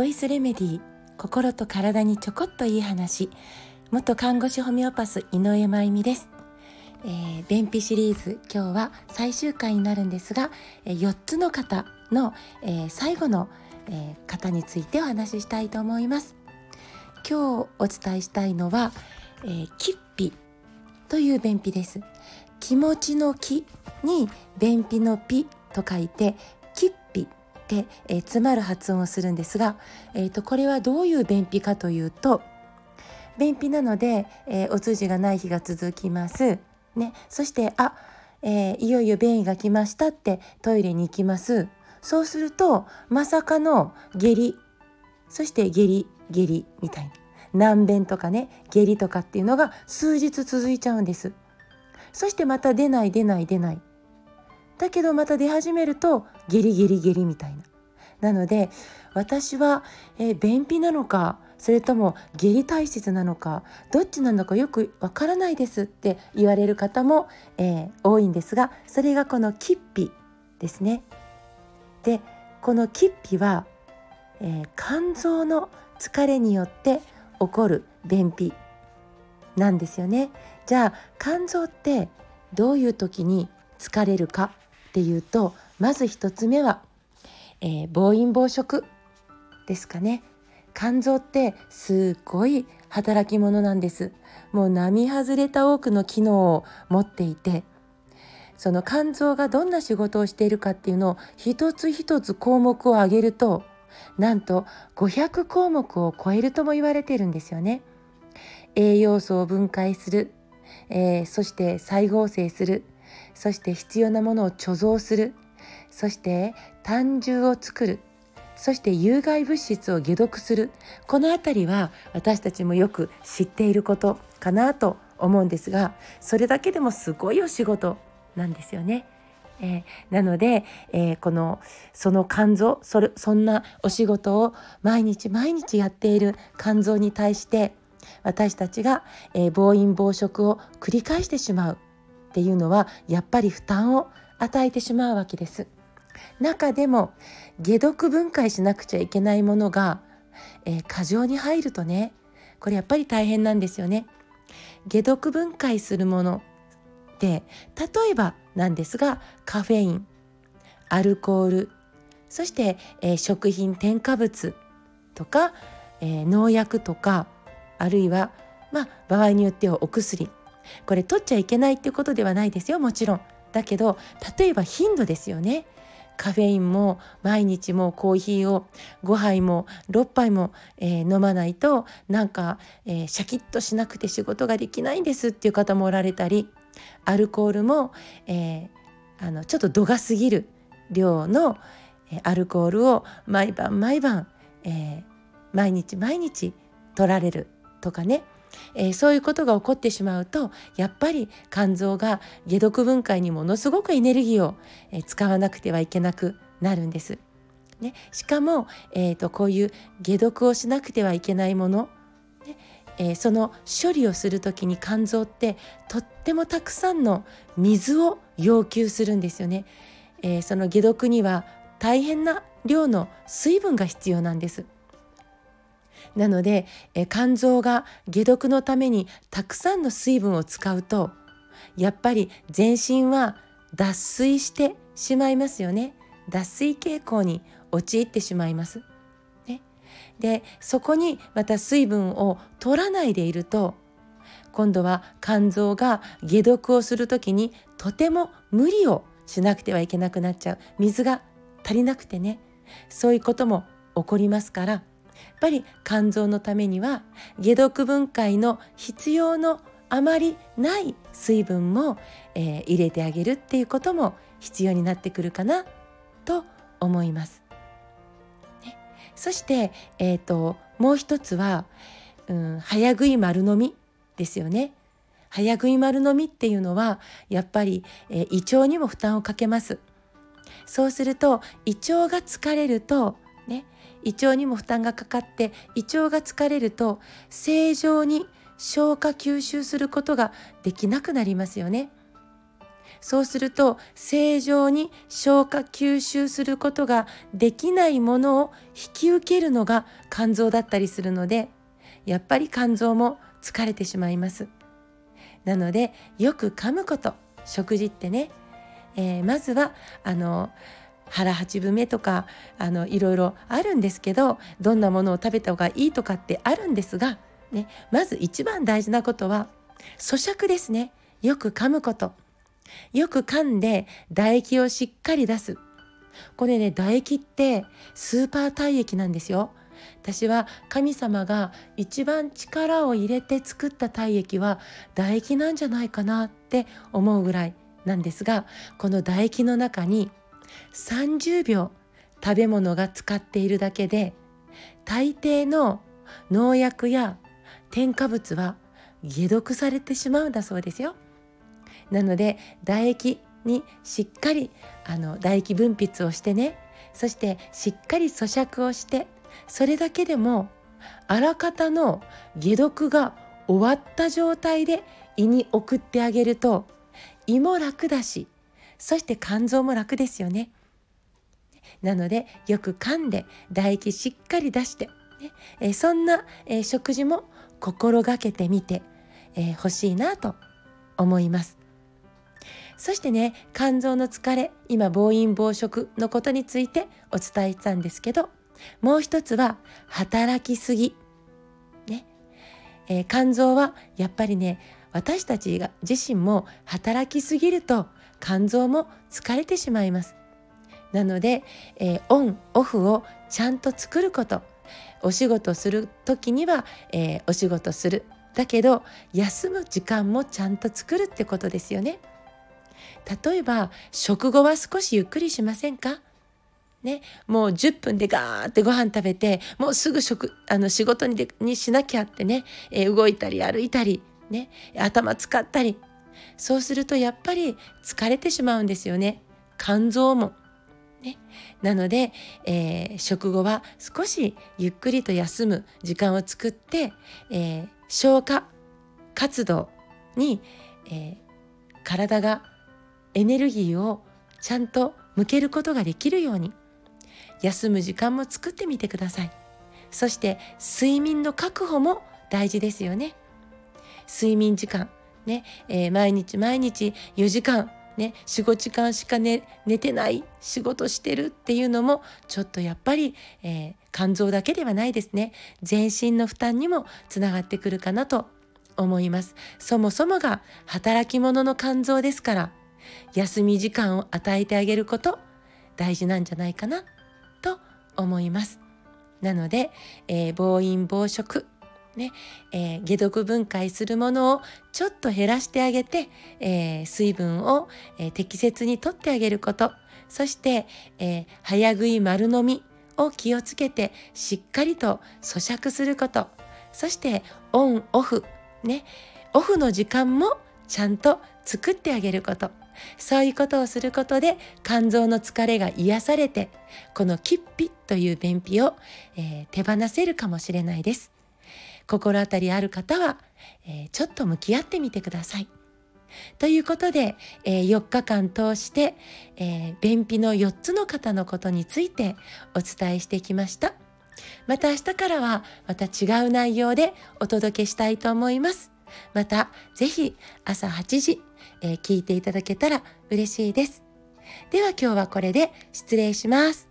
ボイスレメディー心と体にちょこっといい話。元看護師ホメオパス井上真由美です、えー、便秘シリーズ今日は最終回になるんですが、え、4つの方の、えー、最後の、えー、方についてお話ししたいと思います。今日お伝えしたいのは、えー、キッピという便秘です。気持ちの気に便秘のピと書いてキッピって、えー、詰まる発音をするんですが、えーと、これはどういう便秘かというと便秘なので、えー、お通じがない日が続きます。ね、そしてあ、えー、いよいよ便意が来ましたってトイレに行きます。そうするとまさかの下痢そして下痢下痢みたいな難便とかね下痢とかっていうのが数日続いちゃうんです。そしてまた出ない出ない出ない。だけどまた出始めるとゲリゲリゲリみたいな。なので私は、えー、便秘なのかそれとも下痢体質なのかどっちなのかよくわからないですって言われる方も、えー、多いんですがそれがこのキッピですね。でこのキッピは、えー、肝臓の疲れによって起こる便秘なんですよね。じゃあ肝臓ってどういう時に疲れるかっていうとまず1つ目は、えー、暴飲暴食ですかね肝臓ってすっごい働き者なんですもう並外れた多くの機能を持っていてその肝臓がどんな仕事をしているかっていうのを一つ一つ項目を挙げるとなんと500項目を超えるとも言われてるんですよね。栄養素を分解する、えー、そして再合成するそして必要なものを貯蔵する。そして胆汁を作る。そして有害物質を解毒する。この辺りは私たちもよく知っていることかなと思うんですがそれだけでもすごいお仕事なんですよね。えー、なので、えー、このその肝臓それそんなお仕事を毎日毎日やっている肝臓に対して私たちが、えー、暴飲暴食を繰り返してしまう。っていうのはやっぱり負担を与えてしまうわけです。中でも解毒分解しなくちゃいけないものが、えー、過剰に入るとねこれやっぱり大変なんですよね。解毒分解するもので例えばなんですがカフェインアルコールそして、えー、食品添加物とか、えー、農薬とかあるいは、まあ、場合によってはお薬これ取っちゃいけないっていうことではないですよもちろん。だけど例えば頻度ですよね。カフェインも毎日もコーヒーを5杯も6杯も、えー、飲まないとなんか、えー、シャキッとしなくて仕事ができないんですっていう方もおられたりアルコールも、えー、あのちょっと度が過ぎる量の、えアルコールを毎晩毎晩、え毎日毎日取られるとかねえー、そういうことが起こってしまうとやっぱり肝臓が解毒分解にものすごくエネルギーを、えー、使わなくてはいけなくなるんです。ね、しかも、えーと、こういう解毒をしなくてはいけないもの、ねえー、その処理をする時に肝臓ってとってもたくさんの水を要求するんですよね。えー、その解毒には大変な量の水分が必要なんです。なので、え肝臓が解毒のためにたくさんの水分を使うとやっぱり全身は脱水してしまいますよね。脱水傾向に陥ってしまいます。ね、でそこにまた水分を取らないでいると今度は肝臓が解毒をする時にとても無理をしなくてはいけなくなっちゃう。水が足りなくてね。そういうことも起こりますからぱり肝臓のためには解毒分解の必要のあまりない水分も、えー、入れてあげるっていうことも必要になってくるかなと思います。ね、そして、えーと、もう一つは、うん、早食い丸飲みですよね。早食い丸飲みっていうのはやっぱり、えー、胃腸にも負担をかけます。そうすると胃腸が疲れるとね胃腸にも負担がかかって胃腸が疲れると正常に消化吸収することができなくなりますよね。そうすると正常に消化吸収することができないものを引き受けるのが肝臓だったりするのでやっぱり肝臓も疲れてしまいますなのでよく噛むこと食事ってね、えー、まずはあの腹八分目とかあのいろいろあるんですけどどんなものを食べた方がいいとかってあるんですが、ね、まず一番大事なことは咀嚼ですね。よく噛むこと。よく噛んで唾液をしっかり出す。これね唾液ってスーパー体液なんですよ。私は神様が一番力を入れて作った体液は唾液なんじゃないかなって思うぐらいなんですがこの唾液の中に30秒食べ物が使っているだけで大抵の農薬や添加物は解毒されてしまうんだそうですよ。なので唾液にしっかりあの唾液分泌をしてねそしてしっかり咀嚼をしてそれだけでもあらかたの解毒が終わった状態で胃に送ってあげると胃も楽だしそして肝臓も楽ですよね。なのでよく噛んで唾液しっかり出して、ねえそんな、え食事も心がけてみてほ、えー、しいなと思います。そしてね肝臓の疲れ今暴飲暴食のことについてお伝えしたんですけどもう一つは働きすぎ。ねえー、肝臓はやっぱりね私たちが自身も働きすぎると肝臓も疲れてしまいます。なので、えー、オンオフをちゃんと作ること。お仕事する時には、えー、お仕事する。だけど休む時間もちゃんと作るってことですよね。例えば食後は少しゆっくりしませんか？ね、もう10分でガーってご飯食べてもうすぐ食あの仕事にでにしなきゃってね、えー、動いたり歩いたり、ね、頭使ったりそうするとやっぱり疲れてしまうんですよね。肝臓も。ね、なので、えー、食後は少しゆっくりと休む時間を作って、えー、消化活動に、えー、体がエネルギーをちゃんと向けることができるように休む時間も作ってみてください。そして睡眠の確保も大事ですよね。睡眠時間。ね、えー、毎日毎日4時間ね、45時間しか寝寝てない仕事してるっていうのもちょっとやっぱり、えー、肝臓だけではないですね。全身の負担にもつながってくるかなと思います。そもそもが働き者の肝臓ですから休み時間を与えてあげること大事なんじゃないかなと思います。なので、えー、暴飲暴食ねえー、解毒分解するものをちょっと減らしてあげて、えー、水分を、えー、適切にとってあげること。そして、え早食い丸飲みを気をつけてしっかりと咀嚼すること。そしてオンオフねオフの時間もちゃんと作ってあげること。そういうことをすることで肝臓の疲れが癒されてこのキッピという便秘を、え、手放せるかもしれないです。心当たりある方は、えー、ちょっと向き合ってみてくださいということで、えー、4日間通して、えー、便秘の4つの方のことについてお伝えしてきました。また明日からはまた違う内容でお届けしたいと思います。またぜひ朝8時、えー、聞いていただけたら嬉しいです。では今日はこれで失礼します。